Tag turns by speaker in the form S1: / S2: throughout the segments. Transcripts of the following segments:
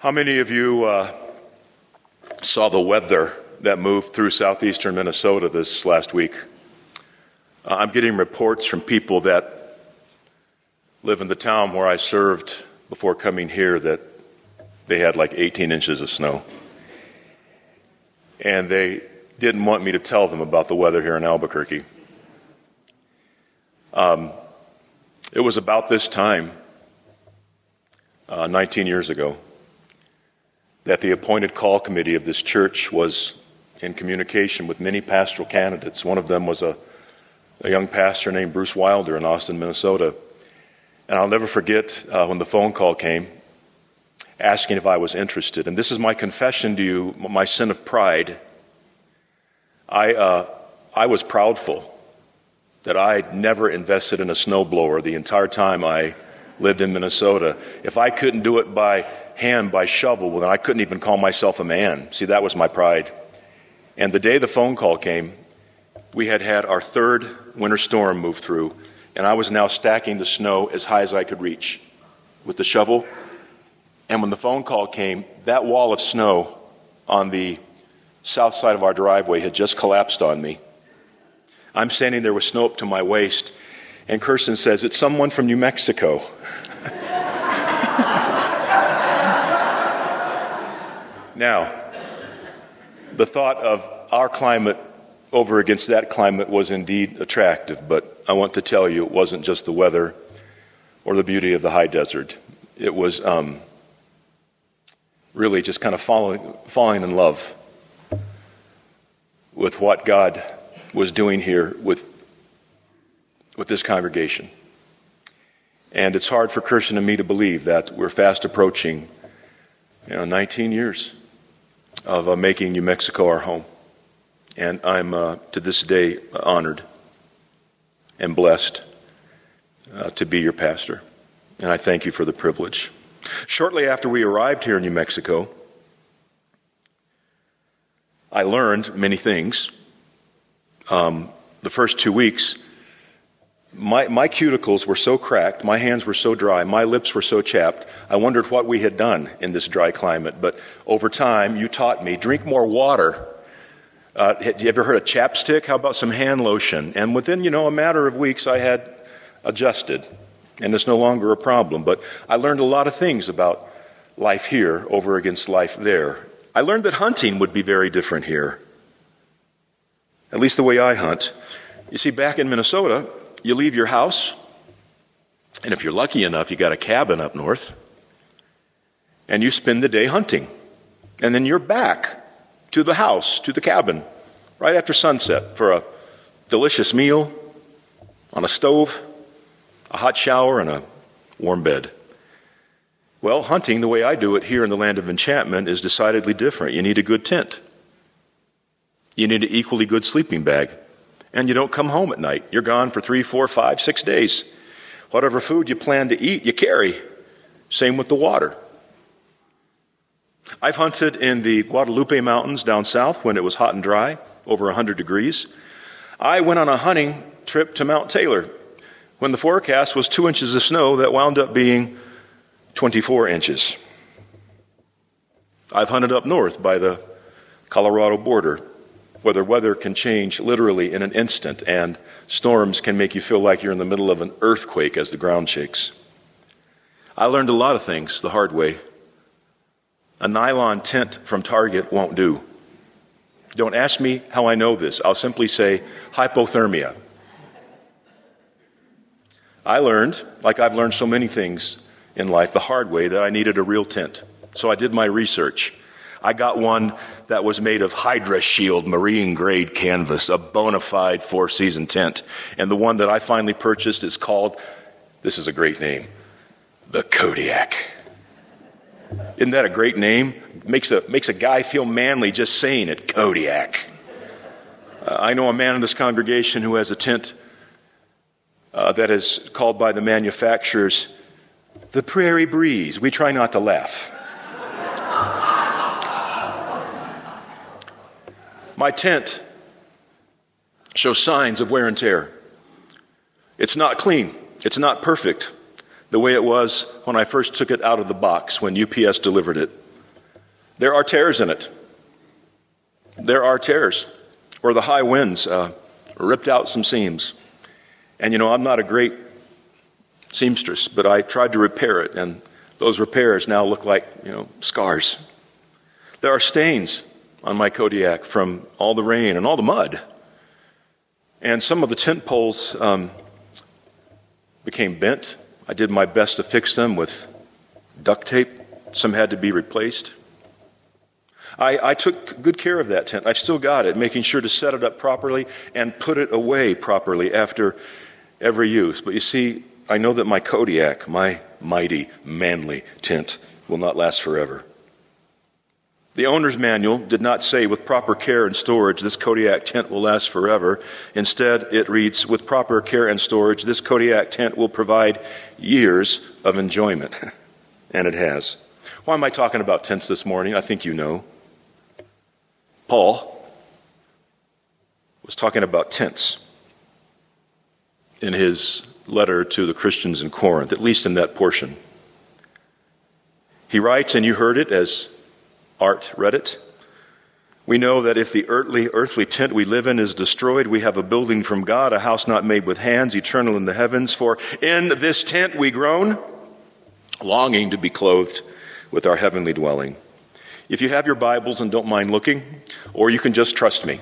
S1: How many of you uh, saw the weather that moved through southeastern Minnesota this last week? Uh, I'm getting reports from people that live in the town where I served before coming here that they had like 18 inches of snow. And they didn't want me to tell them about the weather here in Albuquerque. Um, it was about this time, uh, 19 years ago, that the appointed call committee of this church was in communication with many pastoral candidates. One of them was a, a young pastor named Bruce Wilder in Austin, Minnesota. And I'll never forget uh, when the phone call came asking if I was interested. And this is my confession to you, my sin of pride. I, uh, I was proudful that I'd never invested in a snowblower the entire time I lived in Minnesota. If I couldn't do it by hand, by shovel, well, then I couldn't even call myself a man. See, that was my pride. And the day the phone call came, we had had our third winter storm move through, and I was now stacking the snow as high as I could reach with the shovel. And when the phone call came, that wall of snow on the south side of our driveway had just collapsed on me. I'm standing there with snow up to my waist, and Kirsten says, It's someone from New Mexico. Now, the thought of our climate over against that climate was indeed attractive, but I want to tell you it wasn't just the weather or the beauty of the high desert. It was um, really just kind of falling, falling in love with what God was doing here with, with this congregation. And it's hard for Kirsten and me to believe that we're fast approaching you know, 19 years of uh, making New Mexico our home. And I'm uh, to this day honored and blessed uh, to be your pastor. And I thank you for the privilege. Shortly after we arrived here in New Mexico, I learned many things um, the first two weeks, my, my cuticles were so cracked, my hands were so dry, my lips were so chapped, I wondered what we had done in this dry climate. But over time, you taught me drink more water. Uh, have you ever heard of chapstick? How about some hand lotion? And within, you know, a matter of weeks, I had adjusted, and it's no longer a problem. But I learned a lot of things about life here over against life there. I learned that hunting would be very different here at least the way I hunt. You see, back in Minnesota, you leave your house, and if you're lucky enough, you got a cabin up north, and you spend the day hunting. And then you're back to the house, to the cabin, right after sunset for a delicious meal on a stove, a hot shower, and a warm bed. Well, hunting, the way I do it here in the land of enchantment, is decidedly different. You need a good tent. You need an equally good sleeping bag. And you don't come home at night. You're gone for three, four, five, six days. Whatever food you plan to eat, you carry. Same with the water. I've hunted in the Guadalupe Mountains down south when it was hot and dry, over 100 degrees. I went on a hunting trip to Mount Taylor when the forecast was two inches of snow that wound up being 24 inches. I've hunted up north by the Colorado border where the weather can change literally in an instant, and storms can make you feel like you're in the middle of an earthquake as the ground shakes. I learned a lot of things the hard way. A nylon tent from Target won't do. Don't ask me how I know this. I'll simply say hypothermia. I learned, like I've learned so many things in life, the hard way, that I needed a real tent. So I did my research. I got one that was made of Hydra Shield marine grade canvas, a bona fide four season tent. And the one that I finally purchased is called, this is a great name, the Kodiak. Isn't that a great name? Makes a, makes a guy feel manly just saying it, Kodiak. Uh, I know a man in this congregation who has a tent uh, that is called by the manufacturers the Prairie Breeze. We try not to laugh. My tent shows signs of wear and tear. It's not clean, it's not perfect the way it was when I first took it out of the box when UPS delivered it. There are tears in it. There are tears where the high winds uh, ripped out some seams. And you know, I'm not a great seamstress, but I tried to repair it, and those repairs now look like, you know, scars. There are stains on my Kodiak from all the rain and all the mud. And some of the tent poles um, became bent. I did my best to fix them with duct tape. Some had to be replaced. I, I, took good care of that tent. I've still got it, making sure to set it up properly and put it away properly after every use. But you see, I know that my Kodiak, my mighty, manly tent, will not last forever. The owner's manual did not say, with proper care and storage, this Kodiak tent will last forever. Instead, it reads, with proper care and storage, this Kodiak tent will provide years of enjoyment. and it has. Why am I talking about tents this morning? I think you know. Paul was talking about tents in his letter to the Christians in Corinth, at least in that portion. He writes, and you heard it as Art read it. We know that if the earthly, earthly tent we live in is destroyed, we have a building from God, a house not made with hands, eternal in the heavens. For in this tent we groan, longing to be clothed with our heavenly dwelling. If you have your Bibles and don't mind looking, or you can just trust me.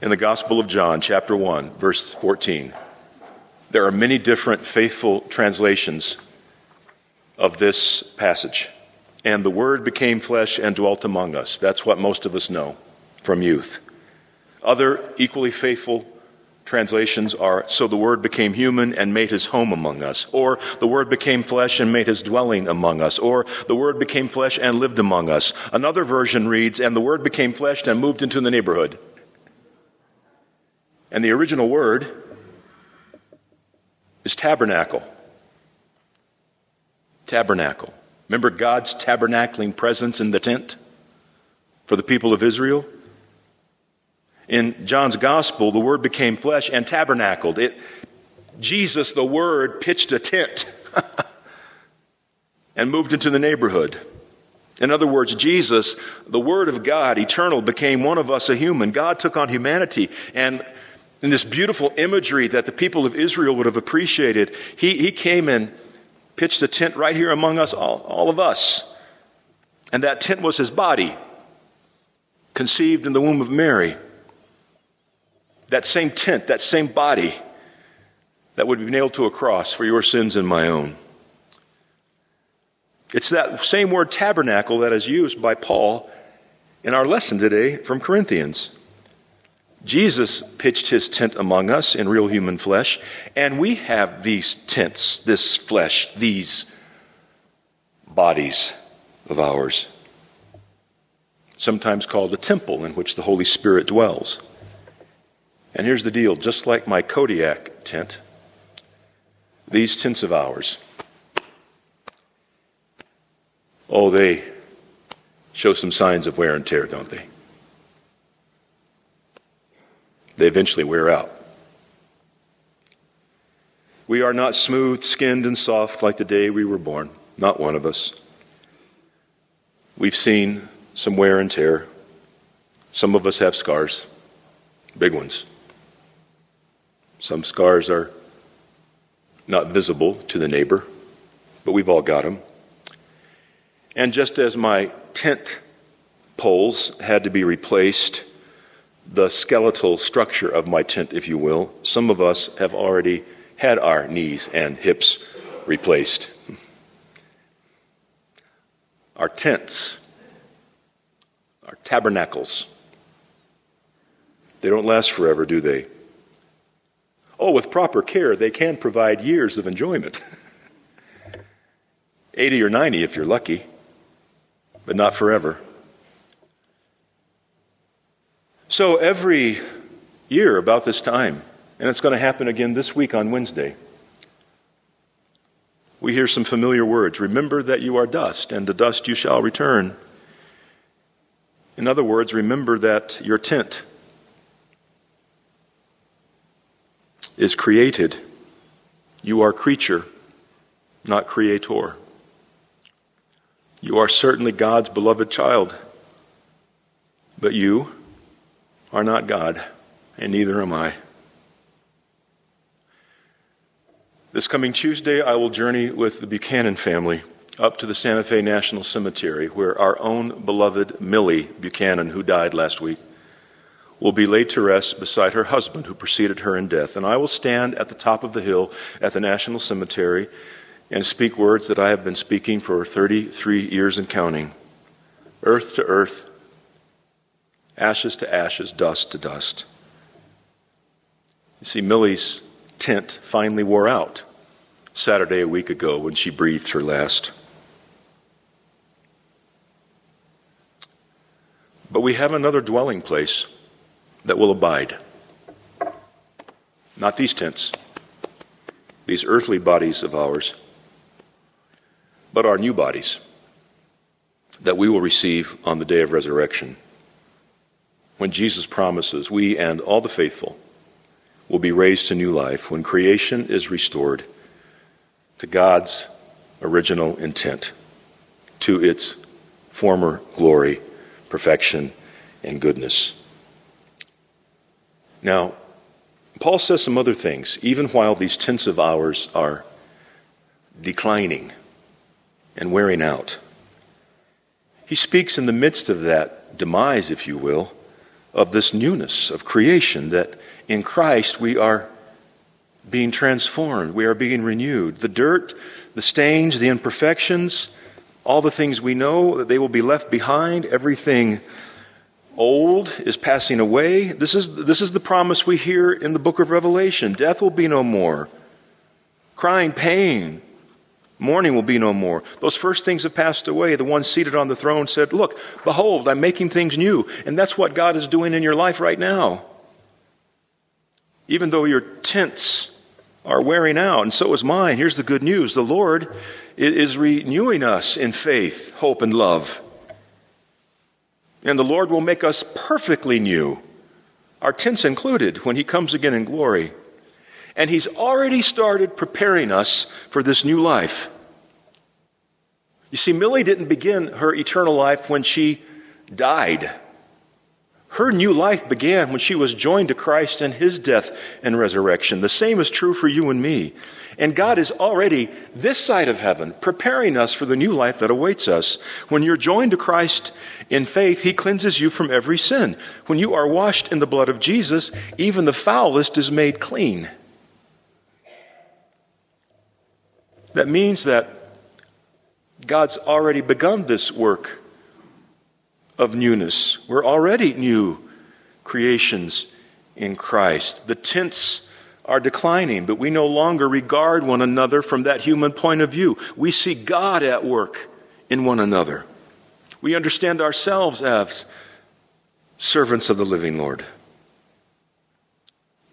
S1: in the Gospel of John, chapter 1, verse 14, there are many different faithful translations of this passage. And the Word became flesh and dwelt among us. That's what most of us know from youth. Other equally faithful translations are So the Word became human and made his home among us. Or The Word became flesh and made his dwelling among us. Or The Word became flesh and lived among us. Another version reads And the Word became flesh and moved into the neighborhood. And the original word is tabernacle tabernacle. Remember God's tabernacling presence in the tent for the people of Israel? In John's gospel, the word became flesh and tabernacled. It, Jesus, the word, pitched a tent and moved into the neighborhood. In other words, Jesus, the Word of God, eternal, became one of us, a human. God took on humanity. And in this beautiful imagery that the people of Israel would have appreciated, He, he came and pitched a tent right here among us, all, all of us. And that tent was his body, conceived in the womb of Mary. That same tent, that same body that would be nailed to a cross for your sins and my own. It's that same word tabernacle that is used by Paul in our lesson today from Corinthians. Jesus pitched his tent among us in real human flesh, and we have these tents, this flesh, these bodies of ours, sometimes called a temple in which the Holy Spirit dwells. And here's the deal just like my Kodiak tent, these tents of ours, oh, they show some signs of wear and tear, don't they? They eventually wear out. We are not smooth skinned and soft like the day we were born, not one of us. We've seen some wear and tear. Some of us have scars, big ones. Some scars are not visible to the neighbor, but we've all got them. And just as my tent poles had to be replaced the skeletal structure of my tent, if you will. Some of us have already had our knees and hips replaced. Our tents, our tabernacles, they don't last forever, do they? Oh, with proper care, they can provide years of enjoyment. 80 or 90 if you're lucky, but not forever. So every year, about this time, and it's going to happen again this week on Wednesday, we hear some familiar words. Remember that you are dust, and to dust you shall return. In other words, remember that your tent is created. You are creature, not creator. You are certainly God's beloved child. But you are not God, and neither am I. This coming Tuesday, I will journey with the Buchanan family up to the Santa Fe National Cemetery, where our own beloved Millie Buchanan, who died last week, will be laid to rest beside her husband, who preceded her in death. And I will stand at the top of the hill at the National Cemetery and speak words that I have been speaking for 33 years and counting earth to earth, ashes to ashes, dust to dust. You see, Millie's tent finally wore out Saturday a week ago when she breathed her last. But we have another dwelling place that will abide. Not these tents, these earthly bodies of ours but our new bodies that we will receive on the day of resurrection. When Jesus promises we and all the faithful will be raised to new life, when creation is restored to God's original intent, to its former glory, perfection, and goodness. Now, Paul says some other things, even while these tents of ours are declining and wearing out. He speaks in the midst of that demise, if you will, of this newness of creation that in Christ we are being transformed, we are being renewed. The dirt, the stains, the imperfections, all the things we know that they will be left behind, everything old is passing away. This is, this is the promise we hear in the book of Revelation. Death will be no more. Crying, pain, Mourning will be no more. Those first things have passed away. The one seated on the throne said, Look, behold, I'm making things new. And that's what God is doing in your life right now. Even though your tents are wearing out, and so is mine, here's the good news the Lord is renewing us in faith, hope, and love. And the Lord will make us perfectly new, our tents included, when He comes again in glory. And He's already started preparing us for this new life. You see, Millie didn't begin her eternal life when she died. Her new life began when she was joined to Christ in his death and resurrection. The same is true for you and me. And God is already this side of heaven preparing us for the new life that awaits us. When you're joined to Christ in faith, he cleanses you from every sin. When you are washed in the blood of Jesus, even the foulest is made clean. That means that God's already begun this work of newness. We're already new creations in Christ. The tents are declining, but we no longer regard one another from that human point of view. We see God at work in one another. We understand ourselves as servants of the living Lord.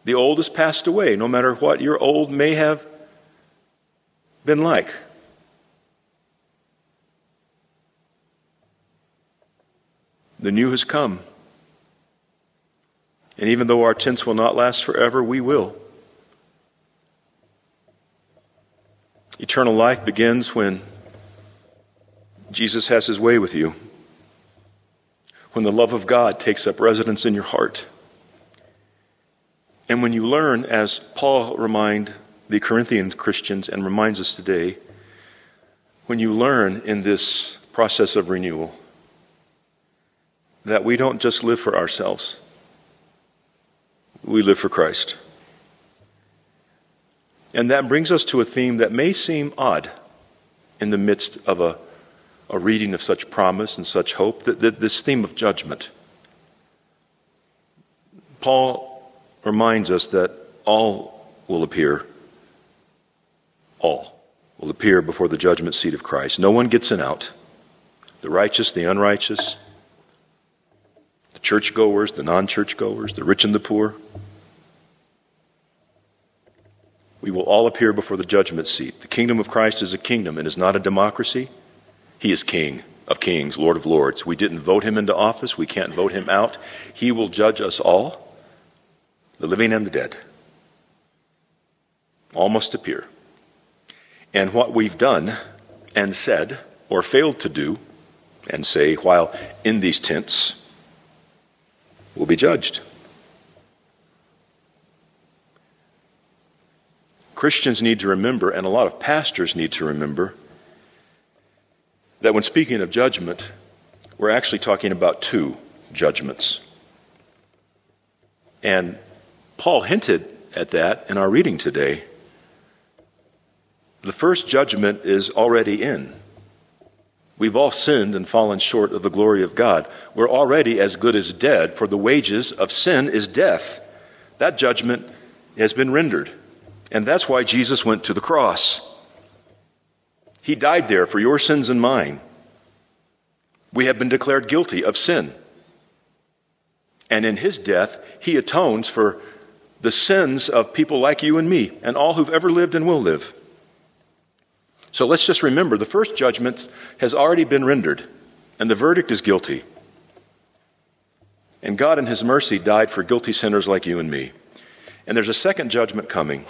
S1: The old has passed away, no matter what your old may have been like. The new has come. And even though our tents will not last forever, we will. Eternal life begins when Jesus has his way with you, when the love of God takes up residence in your heart. And when you learn, as Paul reminded the Corinthian Christians and reminds us today, when you learn in this process of renewal that we don't just live for ourselves, we live for Christ. And that brings us to a theme that may seem odd in the midst of a, a reading of such promise and such hope, that, that this theme of judgment. Paul reminds us that all will appear, all will appear before the judgment seat of Christ. No one gets an out. The righteous, the unrighteous, the churchgoers, the non churchgoers, the rich and the poor. We will all appear before the judgment seat. The kingdom of Christ is a kingdom and is not a democracy. He is king of kings, Lord of lords. We didn't vote him into office. We can't vote him out. He will judge us all, the living and the dead. All must appear. And what we've done and said or failed to do and say while in these tents will be judged. Christians need to remember, and a lot of pastors need to remember, that when speaking of judgment, we're actually talking about two judgments. And Paul hinted at that in our reading today. The first judgment is already in. We've all sinned and fallen short of the glory of God. We're already as good as dead, for the wages of sin is death. That judgment has been rendered. And that's why Jesus went to the cross. He died there for your sins and mine. We have been declared guilty of sin. And in his death, he atones for the sins of people like you and me and all who've ever lived and will live. So let's just remember the first judgment has already been rendered, and the verdict is guilty. And God, in His mercy, died for guilty sinners like you and me. And there's a second judgment coming.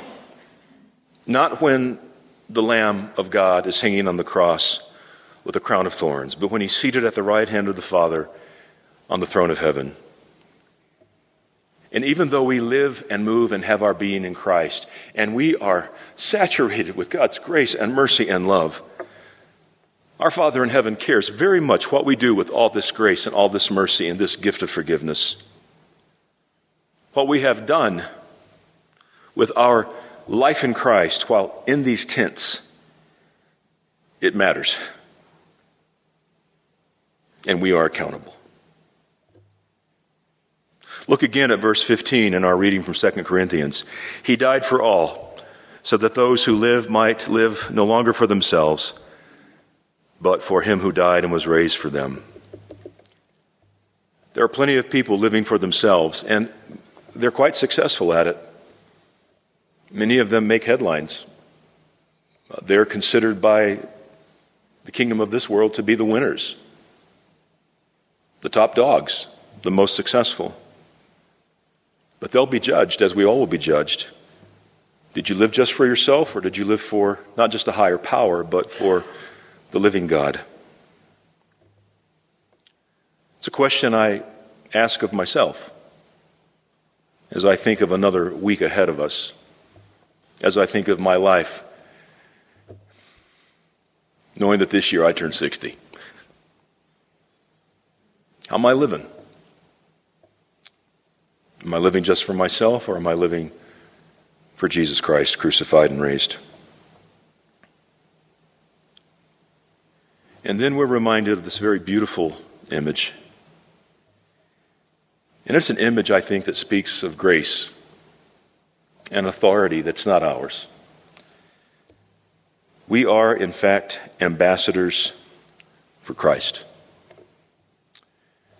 S1: Not when the Lamb of God is hanging on the cross with a crown of thorns, but when He's seated at the right hand of the Father on the throne of heaven. And even though we live and move and have our being in Christ, and we are saturated with God's grace and mercy and love, our Father in heaven cares very much what we do with all this grace and all this mercy and this gift of forgiveness. What we have done with our life in Christ while in these tents, it matters. And we are accountable. Look again at verse 15 in our reading from 2 Corinthians. He died for all, so that those who live might live no longer for themselves, but for him who died and was raised for them. There are plenty of people living for themselves, and they're quite successful at it. Many of them make headlines. They're considered by the kingdom of this world to be the winners, the top dogs, the most successful. But they'll be judged, as we all will be judged. Did you live just for yourself, or did you live for not just a higher power, but for the living God? It's a question I ask of myself as I think of another week ahead of us, as I think of my life, knowing that this year I turn 60. How am I living? Am I living just for myself or am I living for Jesus Christ, crucified and raised? And then we're reminded of this very beautiful image. And it's an image, I think, that speaks of grace and authority that's not ours. We are, in fact, ambassadors for Christ.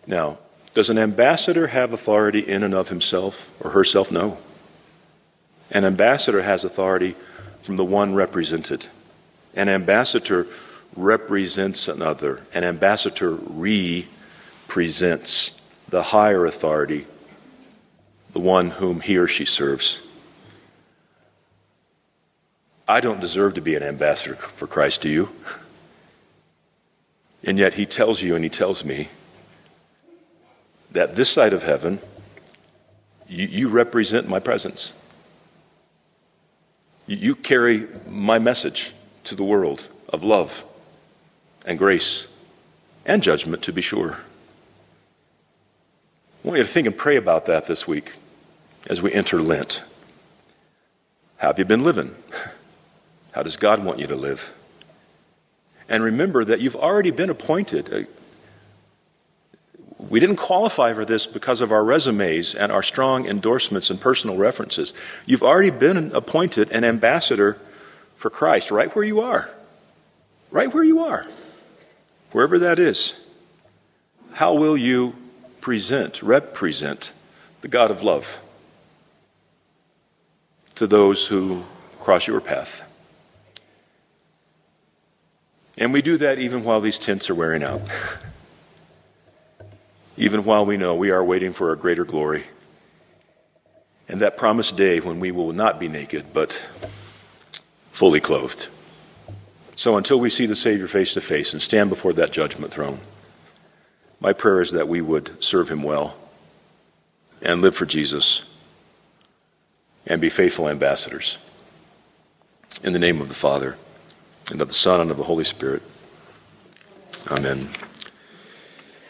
S1: Now, does an ambassador have authority in and of himself or herself? No. An ambassador has authority from the one represented. An ambassador represents another. An ambassador represents the higher authority, the one whom he or she serves. I don't deserve to be an ambassador for Christ, do you? And yet he tells you and he tells me that this side of heaven, you, you represent my presence. You, you carry my message to the world of love and grace and judgment, to be sure. I want you to think and pray about that this week as we enter Lent. How have you been living? How does God want you to live? And remember that you've already been appointed uh, we didn't qualify for this because of our resumes and our strong endorsements and personal references. You've already been appointed an ambassador for Christ right where you are. Right where you are. Wherever that is. How will you present, represent the God of love to those who cross your path? And we do that even while these tents are wearing out. even while we know we are waiting for a greater glory. And that promised day when we will not be naked, but fully clothed. So until we see the Savior face to face and stand before that judgment throne, my prayer is that we would serve him well and live for Jesus and be faithful ambassadors. In the name of the Father, and of the Son, and of the Holy Spirit. Amen.